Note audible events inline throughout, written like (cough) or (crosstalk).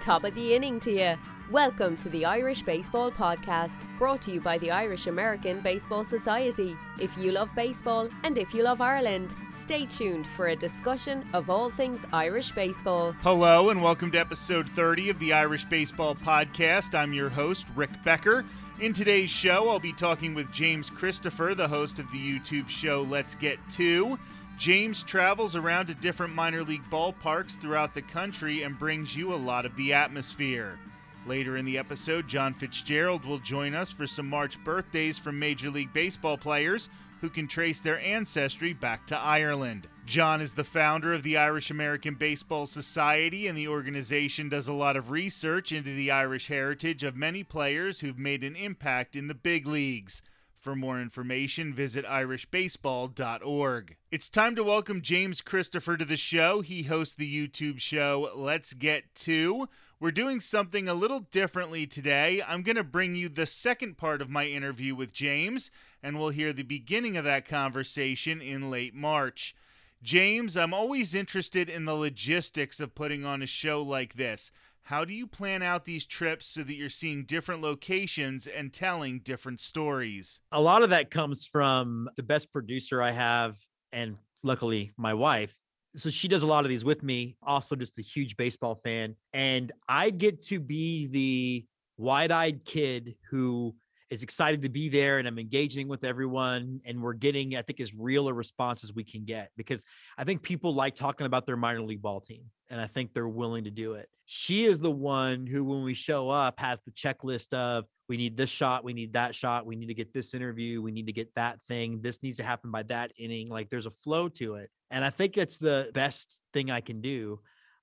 Top of the inning to you. Welcome to the Irish Baseball Podcast, brought to you by the Irish American Baseball Society. If you love baseball and if you love Ireland, stay tuned for a discussion of all things Irish baseball. Hello, and welcome to episode 30 of the Irish Baseball Podcast. I'm your host, Rick Becker. In today's show, I'll be talking with James Christopher, the host of the YouTube show Let's Get Two. James travels around to different minor league ballparks throughout the country and brings you a lot of the atmosphere. Later in the episode, John Fitzgerald will join us for some March birthdays from Major League Baseball players who can trace their ancestry back to Ireland. John is the founder of the Irish American Baseball Society, and the organization does a lot of research into the Irish heritage of many players who've made an impact in the big leagues. For more information, visit irishbaseball.org. It's time to welcome James Christopher to the show. He hosts the YouTube show Let's Get Two. We're doing something a little differently today. I'm going to bring you the second part of my interview with James, and we'll hear the beginning of that conversation in late March. James, I'm always interested in the logistics of putting on a show like this. How do you plan out these trips so that you're seeing different locations and telling different stories? A lot of that comes from the best producer I have, and luckily my wife. So she does a lot of these with me, also just a huge baseball fan. And I get to be the wide eyed kid who is excited to be there and I'm engaging with everyone and we're getting I think as real a response as we can get because I think people like talking about their minor league ball team and I think they're willing to do it. She is the one who when we show up has the checklist of we need this shot, we need that shot, we need to get this interview, we need to get that thing, this needs to happen by that inning like there's a flow to it. And I think it's the best thing I can do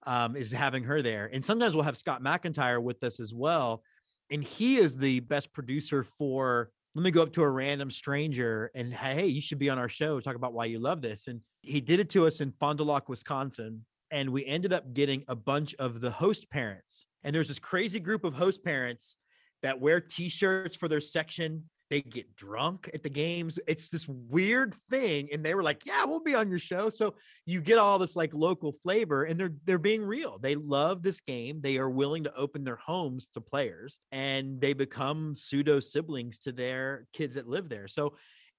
um, is having her there. And sometimes we'll have Scott McIntyre with us as well and he is the best producer for let me go up to a random stranger and hey you should be on our show talk about why you love this and he did it to us in fond du lac wisconsin and we ended up getting a bunch of the host parents and there's this crazy group of host parents that wear t-shirts for their section they get drunk at the games. It's this weird thing. And they were like, Yeah, we'll be on your show. So you get all this like local flavor and they're they're being real. They love this game. They are willing to open their homes to players and they become pseudo siblings to their kids that live there. So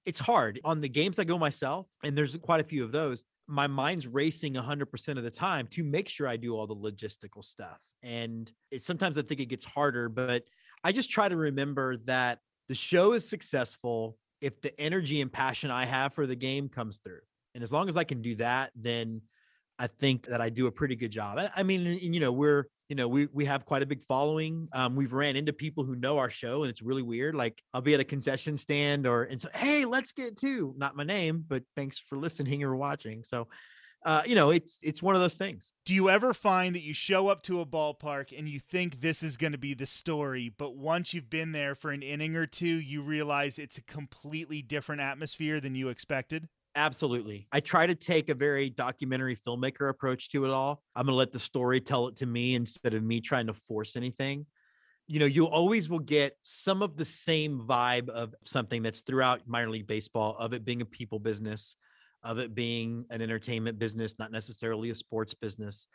it's hard on the games I go myself, and there's quite a few of those. My mind's racing 100% of the time to make sure I do all the logistical stuff. And it, sometimes I think it gets harder, but I just try to remember that the show is successful if the energy and passion I have for the game comes through. And as long as I can do that, then I think that I do a pretty good job. I, mean, you know, we're, you know, we we have quite a big following. Um, we've ran into people who know our show, and it's really weird. Like I'll be at a concession stand, or and so, hey, let's get to not my name, but thanks for listening or watching. So uh, you know, it's it's one of those things. Do you ever find that you show up to a ballpark and you think this is going to be the story, but once you've been there for an inning or two, you realize it's a completely different atmosphere than you expected? Absolutely. I try to take a very documentary filmmaker approach to it all. I'm going to let the story tell it to me instead of me trying to force anything. You know, you always will get some of the same vibe of something that's throughout minor league baseball, of it being a people business, of it being an entertainment business, not necessarily a sports business,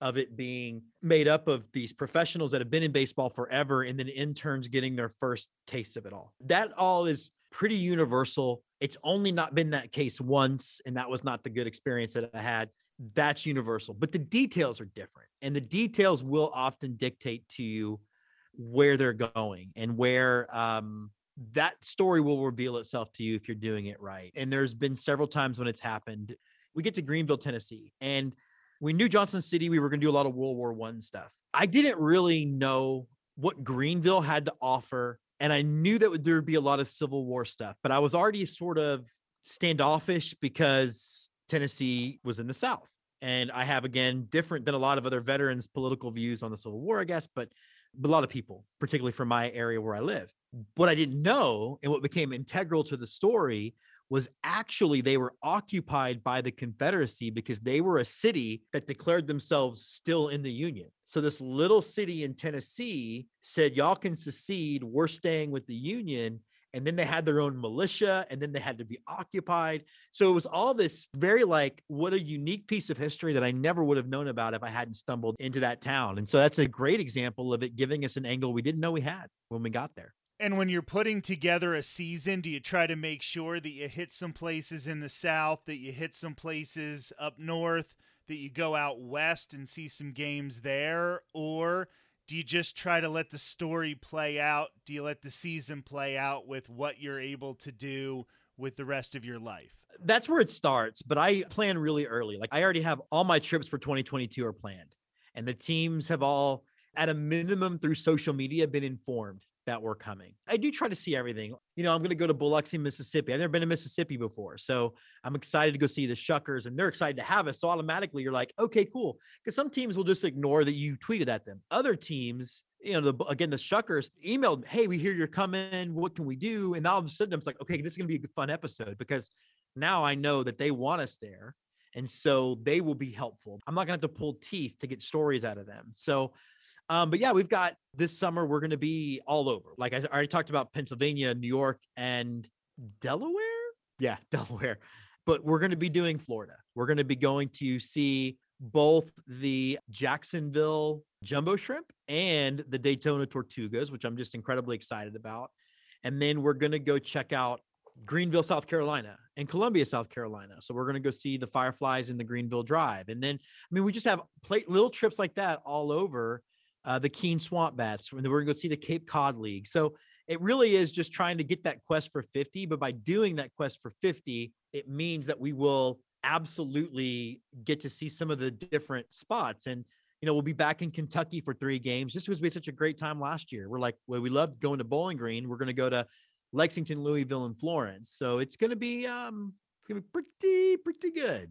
of it being made up of these professionals that have been in baseball forever and then interns getting their first taste of it all. That all is pretty universal. It's only not been that case once, and that was not the good experience that I had. That's universal, but the details are different, and the details will often dictate to you where they're going and where um, that story will reveal itself to you if you're doing it right. And there's been several times when it's happened. We get to Greeneville, Tennessee, and we knew Johnson City. We were going to do a lot of World War One stuff. I didn't really know what Greeneville had to offer, and I knew that there would be a lot of Civil War stuff. But I was already sort of standoffish because Tennessee was in the South, and I have again different than a lot of other veterans' political views on the Civil War, I guess, but. But a lot of people, particularly from my area where I live what I didn't know and what became integral to the story was actually they were occupied by the Confederacy because they were a city that declared themselves still in the Union. So this little city in Tennessee said, Y'all can secede, we're staying with the Union. and then they had their own militia and then they had to be occupied so it was all this very like what a unique piece of history that i never would have known about if i hadn't stumbled into that town and so that's a great example of it giving us an angle we didn't know we had when we got there and when you're putting together a season, do you try to make sure that you hit some places in the south, that you hit some places up north, that you go out west and see some games there? Or do you just try to let the story play out? Do you let the season play out with what you're able to do with the rest of your life? That's where it starts, but I plan really early. Like I already have all my trips for 2022 are planned, and the teams have all, at a minimum through social media, been informed that were coming. I do try to see everything. You know, I'm going to go to Biloxi, Mississippi. I've never been to Mississippi before. So I'm excited to go see the Shuckers and they're excited to have us. So automatically you're like, okay, cool. Because some teams will just ignore that you tweeted at them. Other teams, you know, the again, the Shuckers emailed, hey, we hear you're coming. What can we do? And all of a sudden I'm like, okay, this is going to be a fun episode because now I know that they want us there. And so they will be helpful. I'm not going to have to pull teeth to get stories out of them. So um, but yeah, we've got this summer, we're going to be all over. Like I already talked about Pennsylvania, New York, and Delaware. Yeah, (laughs) Delaware. But we're going to be doing Florida. We're going to be going to see both the Jacksonville jumbo shrimp and the Daytona tortugas, which I'm just incredibly excited about. And then we're going to go check out Greenville, South Carolina, and Columbia, South Carolina. So we're going to go see the Fireflies in the Greenville Drive. And then, I mean, we just have little trips like that all over uh, the Keene Swamp Bats. And we're going to go see the Cape Cod League. So it really is just trying to get that quest for 50. But by doing that quest for 50, it means that we will absolutely get to see some of the different spots. And, you know, we'll be back in Kentucky for three games just because we had such a great time last year. We're like, well, we loved going to Bowling Green. We're going to go to Lexington, Louisville, and Florence. So it's going to be, um, it's going to be pretty, pretty good.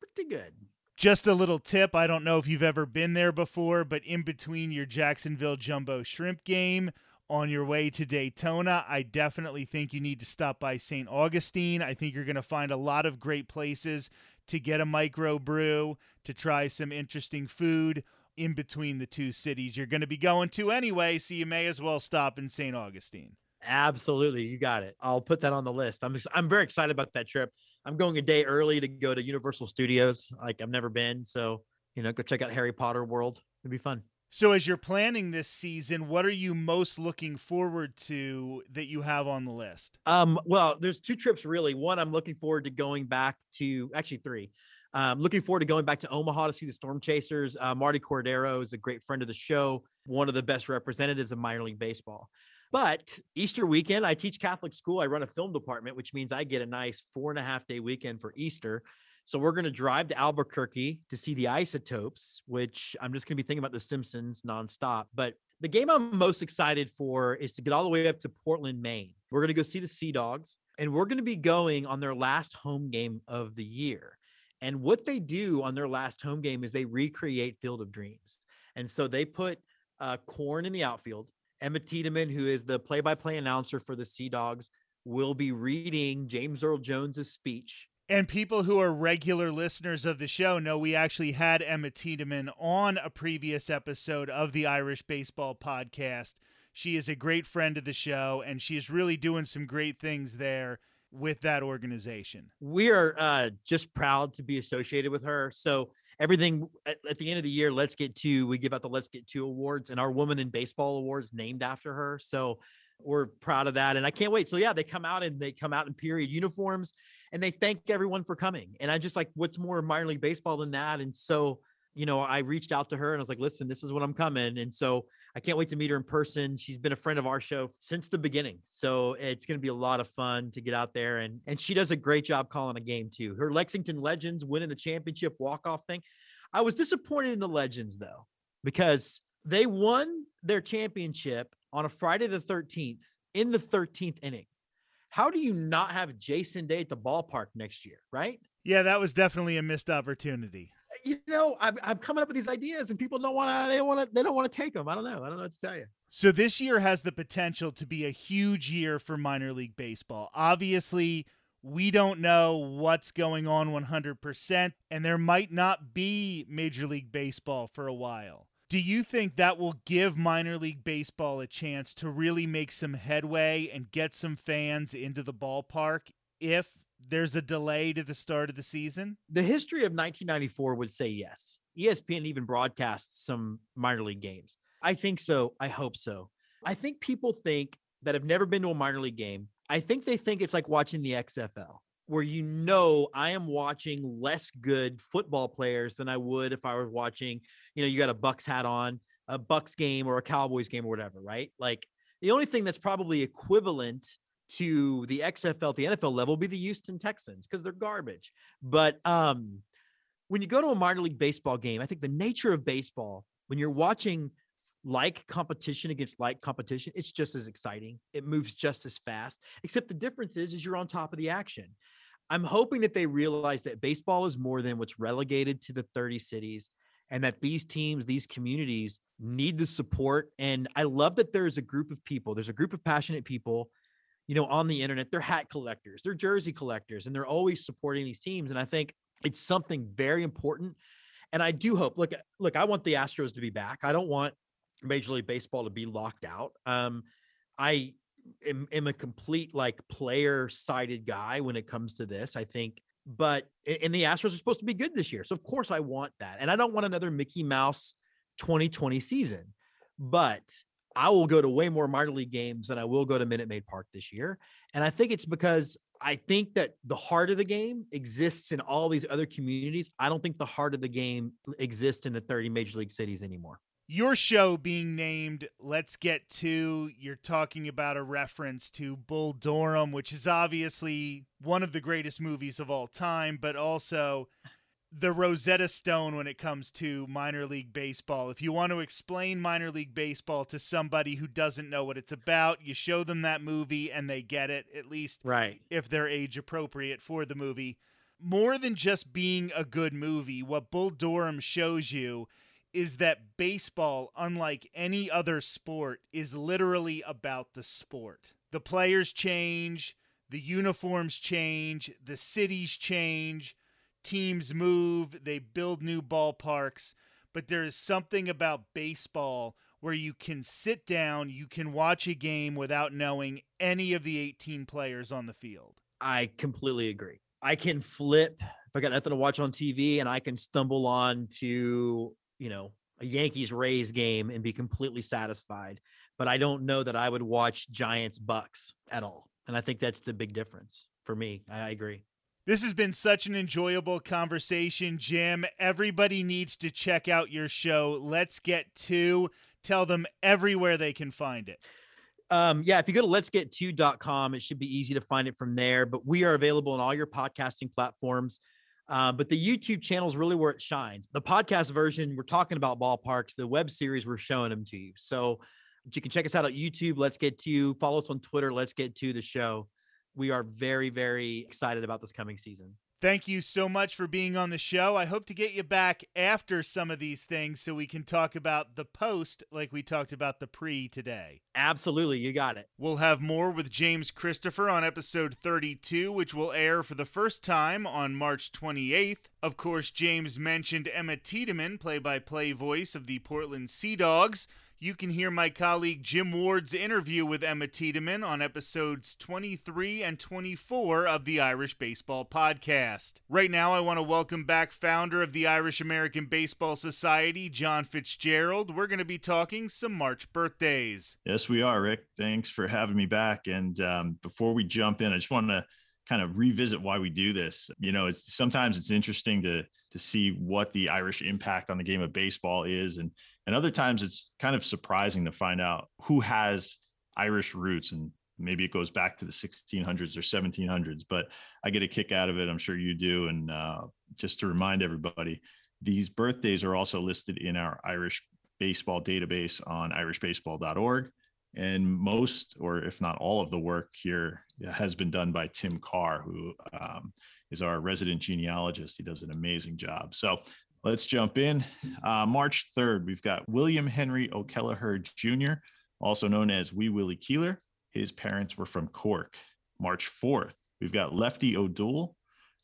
Pretty good. Just a little tip I don't know if you've ever been there before, but in between your Jacksonville Jumbo Shrimp game, on your way to Daytona, I definitely think you need to stop by St. Augustine. I think you're going to find a lot of great places to get a micro brew, to try some interesting food in between the two cities you're going to be going to anyway, so you may as well stop in St. Augustine. Absolutely, you got it. I'll put that on the list. I'm I'm very excited about that trip. I'm going a day early to go to Universal Studios. Like I've never been, so you know, go check out Harry Potter World. It'd be fun. So, as you're planning this season, what are you most looking forward to that you have on the list? Um, well, there's two trips really. One, I'm looking forward to going back to actually three. Um, looking forward to going back to Omaha to see the Storm Chasers. Uh, Martie Cordaro is a great friend of the show, one of the best representatives of minor league baseball. But Easter weekend, I teach Catholic school. I run a film department, which means I get a nice four and a half day weekend for Easter. So we're going to drive to Albuquerque to see the Isotopes, which I'm just going to be thinking about the Simpsons nonstop. But the game I'm most excited for is to get all the way up to Portland, Maine. We're going to go see the Sea Dogs, and we're going to be going on their last home game of the year. And what they do on their last home game is they recreate Field of Dreams. And so they put uh, corn in the outfield. Emma Tiedemann, who is the play by play announcer for the Sea Dogs, will be reading James Earl Jones's speech. And people who are regular listeners of the show know we actually had Emma Tiedemann on a previous episode of the Irish Baseball Podcast. She is a great friend of the show, and she is really doing some great things there with that organization. We are uh, just proud to be associated with her. So everything at, at, the end of the year, Let's Get Two, we give out the Let's Get Two awards and our Woman in Baseball awards named after her. So we're proud of that. And I can't wait. So yeah, they come out and they come out in period uniforms and they thank everyone for coming. And I just like, what's more minor league baseball than that? And so, you know, I reached out to her and I was like, listen, this is what I'm coming. And so I can't wait to meet her in person. She's been a friend of our show since the beginning. So it's going to be a lot of fun to get out there. And, and she does a great job calling a game too. Her Lexington Legends winning the championship walk-off thing. I was disappointed in the Legends though, because they won their championship on a Friday the 13th in the 13th inning. How do you not have Jason Day at the ballpark next year, right? Yeah, that was definitely a missed opportunity. You know, I'm, I'm coming up with these ideas, and people don't want to. They want to. They don't want to take them. I don't know. I don't know what to tell you. So this year has the potential to be a huge year for minor league baseball. Obviously, we don't know what's going on 100%, and there might not be Major League Baseball for a while. Do you think that will give minor league baseball a chance to really make some headway and get some fans into the ballpark if there's a delay to the start of the season? The history of 1994 would say yes. ESPN even broadcasts some minor league games. I think so. I hope so. I think people think that have never been to a minor league game, I think they think it's like watching the XFL where you know I am watching less good football players than I would if I was watching, you know, you got a Bucks hat on, a Bucks game or a Cowboys game or whatever, right? Like the only thing that's probably equivalent to the XFL the NFL level be the Houston Texans because they're garbage. But um when you go to a minor league baseball game, I think the nature of baseball, when you're watching like competition against like competition, it's just as exciting. It moves just as fast, except the difference is, is you're on top of the action. I'm hoping that they realize that baseball is more than what's relegated to the 30 cities and that these teams, these communities need the support. And I love that there's a group of people, there's a group of passionate people, you know, on the internet. They're hat collectors, they're jersey collectors, and they're always supporting these teams. And I think it's something very important. And I do hope, look, look, I want the Astros to be back. I don't want Major League Baseball to be locked out. Um, I am, am a complete like player sided guy when it comes to this. I think, but and the Astros are supposed to be good this year, so of course I want that, and I don't want another Mickey Mouse 2020 season, but I will go to way more minor league games than I will go to Minute Maid Park this year, and I think it's because I think that the heart of the game exists in all these other communities. I don't think the heart of the game exists in the 30 major league cities anymore your show being named Let's Get Two, you're talking about a reference to Bull Durham, which is obviously one of the greatest movies of all time, but also the Rosetta Stone when it comes to minor league baseball. If you want to explain minor league baseball to somebody who doesn't know what it's about, you show them that movie and they get it, at least right. if they're age appropriate for the movie. More than just being a good movie, what Bull Durham shows you is that baseball, unlike any other sport, is literally about the sport. The players change, the uniforms change, the cities change, teams move, they build new ballparks. But there is something about baseball where you can sit down, you can watch a game without knowing any of the 18 players on the field. I completely agree. I can flip if I got nothing to watch on TV and I can stumble on to you know, a Yankees Rays game and be completely satisfied. But I don't know that I would watch Giants Bucks at all. And I think that's the big difference for me. I, agree. This has been such an enjoyable conversation, Jim. Everybody needs to check out your show. Let's get to tell them everywhere they can find it. Um, yeah, if you go to let's get to.com, it should be easy to find it from there. But we are available on all your podcasting platforms. Uh, but the YouTube channel is really where it shines. The podcast version, we're talking about ballparks. The web series, we're showing them to you. So you can check us out at YouTube. Let's get to. Follow us on Twitter. Let's get to the show. We are very, very excited about this coming season. Thank you so much for being on the show. I hope to get you back after some of these things so we can talk about the post like we talked about the pre today. Absolutely. You got it. We'll have more with James Christopher on episode 32, which will air for the first time on March 28th. Of course, James mentioned Emma Tiedemann, play by play voice of the Portland Sea Dogs you can hear my colleague Jim Ward's interview with Emma Tiedemann on episodes 23 and 24 of the Irish Baseball Podcast. Right now, I want to welcome back founder of the Irish American Baseball Society, John Fitzgerald. We're going to be talking some March birthdays. Yes, we are, Rick. Thanks for having me back. And um, before we jump in, I just want to kind of revisit why we do this. You know, it's sometimes it's interesting to to see what the Irish impact on the game of baseball is and and other times it's kind of surprising to find out who has Irish roots and maybe it goes back to the 1600s or 1700s, but I get a kick out of it. I'm sure you do. And uh, just to remind everybody, these birthdays are also listed in our Irish baseball database on irishbaseball.org. And most, or if not all of the work here has been done by Tim Carr, who um, is our resident genealogist. He does an amazing job. So Let's jump in. Uh, March 3rd, we've got William Henry O'Kelleher Jr., also known as Wee Willie Keeler. His parents were from Cork. March 4th, we've got Lefty O'Doul,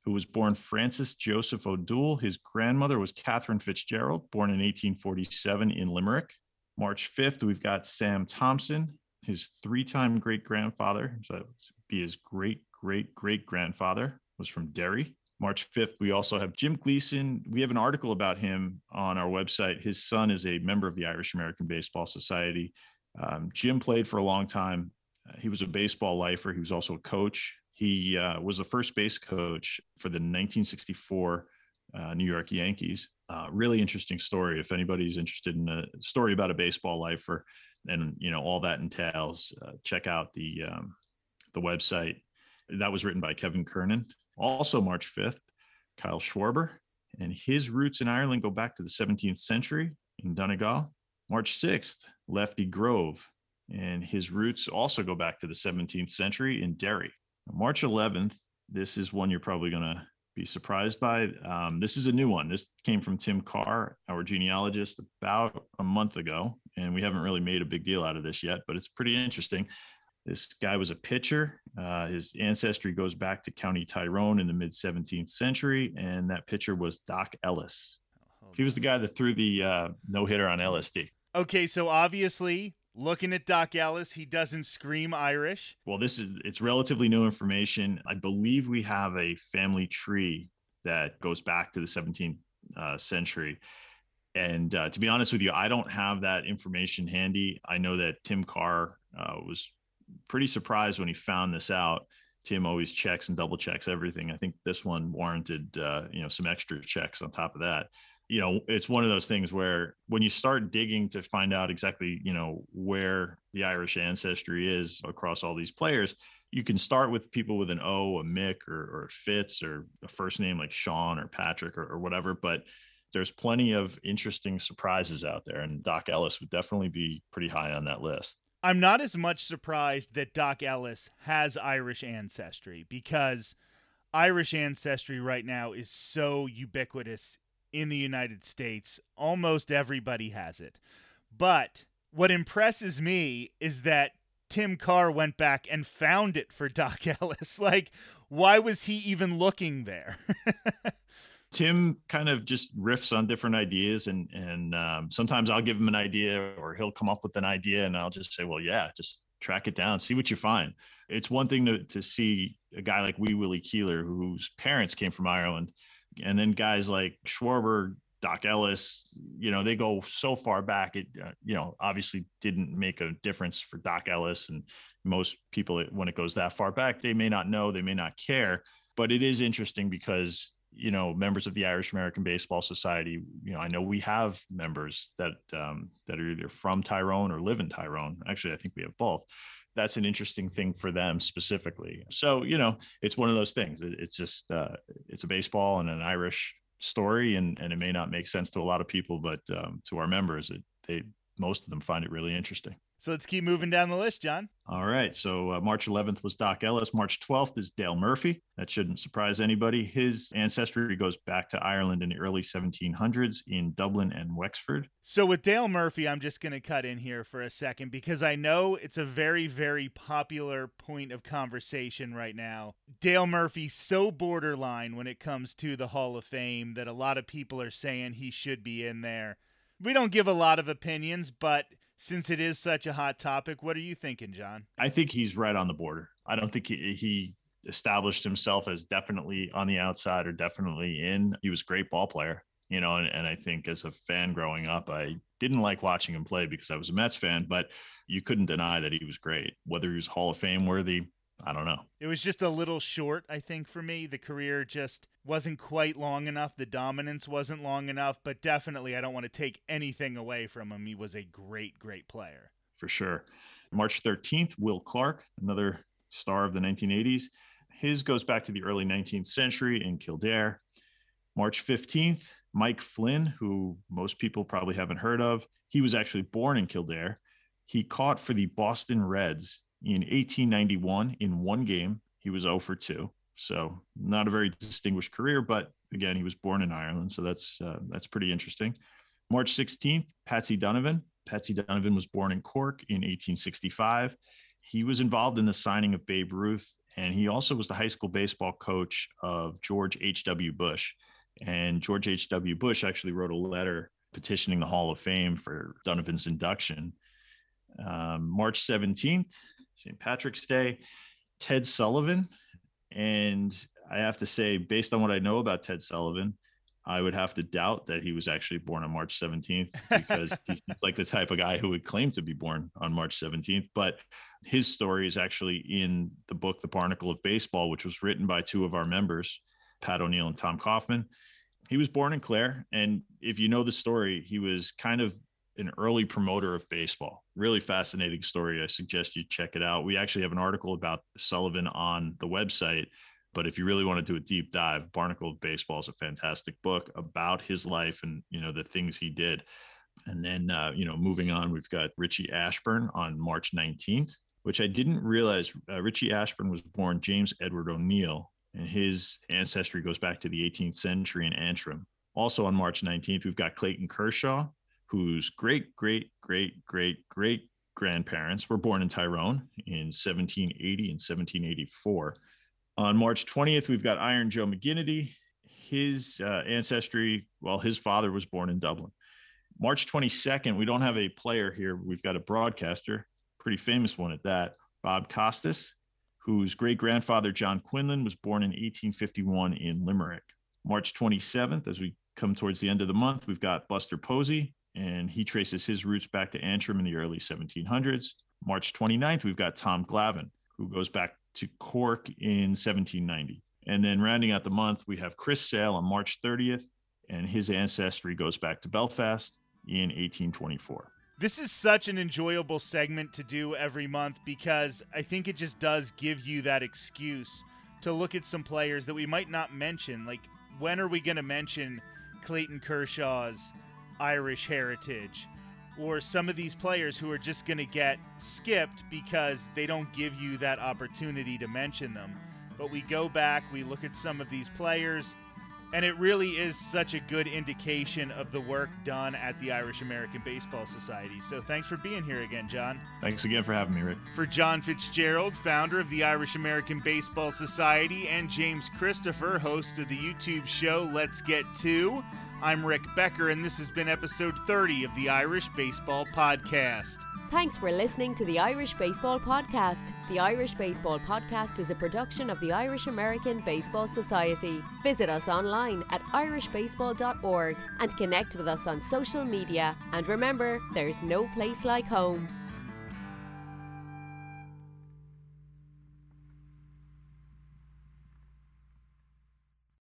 who was born Francis Joseph O'Doul. His grandmother was Catherine Fitzgerald, born in 1847 in Limerick. March 5th, we've got Sam Thompson, his three time great grandfather, so that would be his great great great grandfather, was from Derry. March 5th, we also have Jim Gleeson. We have an article about him on our website. His son is a member of the Irish American Baseball Society. Um, Jim played for a long time. He was a baseball lifer. He was also a coach. He uh, was the first base coach for the 1964 uh, New York Yankees. Uh, really interesting story. If anybody's interested in a story about a baseball lifer and you know all that entails, uh, check out the um, the website. That was written by Kevin Kernan. Also, March 5th, Kyle Schwarber, and his roots in Ireland go back to the 17th century in Donegal. March 6th, Lefty Grove, and his roots also go back to the 17th century in Derry. March 11th, this is one you're probably going to be surprised by. Um, this is a new one. This came from Tim Carr, our genealogist, about a month ago, and we haven't really made a big deal out of this yet, but it's pretty interesting. This guy was a pitcher. Uh, his ancestry goes back to County Tyrone in the mid 17th century, and that pitcher was Doc Ellis. He was the guy that threw the uh, no hitter on LSD. Okay, so obviously, looking at Doc Ellis, he doesn't scream Irish. Well, this is it's relatively new information. I believe we have a family tree that goes back to the 17th uh, century. And uh, to be honest with you, I don't have that information handy. I know that Tim Carr uh, was pretty surprised when he found this out. Tim always checks and double checks everything. I think this one warranted, uh, you know, some extra checks on top of that. You know, it's one of those things where when you start digging to find out exactly, you know, where the Irish ancestry is across all these players, you can start with people with an O, a Mick, or, or Fitz, or a first name like Sean or Patrick or, or whatever. But there's plenty of interesting surprises out there, and Doc Ellis would definitely be pretty high on that list. I'm not as much surprised that Doc Ellis has Irish ancestry because Irish ancestry right now is so ubiquitous in the United States. Almost everybody has it. But what impresses me is that Tim Carr went back and found it for Doc (laughs) Ellis. Like, why was he even looking there? (laughs) Tim kind of just riffs on different ideas, and and um, sometimes I'll give him an idea, or he'll come up with an idea, and I'll just say, well, yeah, just track it down, see what you find. It's one thing to to see a guy like Wee Willie Keeler, whose parents came from Ireland, and then guys like Schwarber, Doc Ellis, you know, they go so far back. It, uh, you know, obviously didn't make a difference for Doc Ellis, and most people, when it goes that far back, they may not know, they may not care, but it is interesting because you know members of the Irish American Baseball Society. You know, I know we have members that um, that are either from Tyrone or live in Tyrone. Actually, I think we have both. That's an interesting thing for them specifically. So you know, it's one of those things. It's just uh, it's a baseball and an Irish story, and and it may not make sense to a lot of people, but um, to our members, it, they most of them find it really interesting. So let's keep moving down the list, John. All right. So uh, March 11th was Doc Ellis. March 12th is Dale Murphy. That shouldn't surprise anybody. His ancestry goes back to Ireland in the early 1700s in Dublin and Wexford. So with Dale Murphy, I'm just going to cut in here for a second because I know it's a very, very popular point of conversation right now. Dale Murphy's so borderline when it comes to the Hall of Fame that a lot of people are saying he should be in there. We don't give a lot of opinions, but since it is such a hot topic, what are you thinking, John? I think he's right on the border. I don't think he, he established himself as definitely on the outside or definitely in. He was a great ball player, you know, and, and I think as a fan growing up, I didn't like watching him play because I was a Mets fan, but you couldn't deny that he was great. Whether he was Hall of Fame worthy, I don't know. It was just a little short, I think, for me. The career just wasn't quite long enough. The dominance wasn't long enough, but definitely I don't want to take anything away from him. He was a great, great player. For sure. March 13th, Will Clark, another star of the 1980s. His goes back to the early 19th century in Kildare. March 15th, Mike Flynn, who most people probably haven't heard of. He was actually born in Kildare. He caught for the Boston Reds in 1891 in one game. He was 0 for 2. So not a very distinguished career, but again, he was born in Ireland, so that's uh, that's pretty interesting. March 16th, Patsy Donovan. Patsy Donovan was born in Cork in 1865. He was involved in the signing of Babe Ruth And he also was the high school baseball coach of George H.W. Bush. And George H.W. Bush actually wrote a letter petitioning the Hall of Fame for Donovan's induction. Um, March 17th, St. Patrick's Day, Ted Sullivan. And I have to say, based on what I know about Ted Sullivan, I would have to doubt that he was actually born on March 17th (laughs) because he's like the type of guy who would claim to be born on March 17th. But his story is actually in the book, The Barnacle of Baseball, which was written by two of our members, Pat O'Neill and Tom Kaufman. He was born in Clare. And if you know the story, he was kind of an early promoter of baseball. Really fascinating story. I suggest you check it out. We actually have an article about Sullivan on the website but if you really want to do a deep dive, Barnacle of Baseball is a fantastic book about his life and you know the things he did. And then uh, you know, moving on, we've got Richie Ashburn on March 19th, which I didn't realize. Uh, Richie Ashburn was born James Edward O'Neill, and his ancestry goes back to the 18th century in Antrim. Also on March 19th, we've got Clayton Kershaw, whose great, great, great, great, great grandparents were born in Tyrone in 1780 and 1784. On March 20th, we've got Iron Joe McGinnity. His uh, ancestry, well, his father was born in Dublin. March 22nd, we don't have a player here. We've got a broadcaster, pretty famous one at that, Bob Costas, whose great grandfather, John Quinlan, was born in 1851 in Limerick. March 27th, as we come towards the end of the month, we've got Buster Posey, and he traces his roots back to Antrim in the early 1700s. March 29th, we've got Tom Glavine, who goes back to Cork in 1790. And then rounding out the month, we have Chris Sale on March 30th, and his ancestry goes back to Belfast in 1824. This is such an enjoyable segment to do every month because I think it just does give you that excuse to look at some players that we might not mention. Like, when are we going to mention Clayton Kershaw's Irish heritage? or some of these players who are just going to get skipped because they don't give you that opportunity to mention them. But we go back, we look at some of these players, and it really is such a good indication of the work done at the Irish American Baseball Society. So thanks for being here again, John. Thanks again for having me, Rick. For John Fitzgerald, founder of the Irish American Baseball Society, and James Christopher, host of the YouTube show Let's Get Two. I'm Rick Becker, and this has been episode 30 of the Irish Baseball Podcast. Thanks for listening to the Irish Baseball Podcast. The Irish Baseball Podcast is a production of the Irish American Baseball Society. Visit us online at irishbaseball.org and connect with us on social media. And remember, there's no place like home.